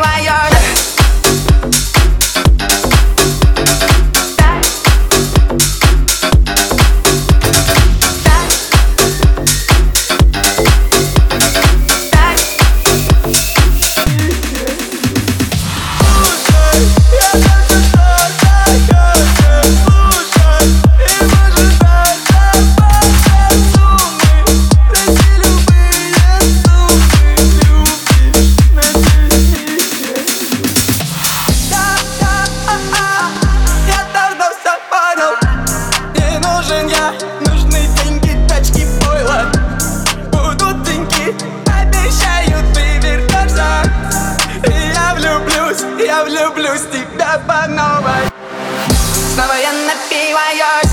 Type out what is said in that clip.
why you're влюблюсь в тебя по новой. Снова я напиваюсь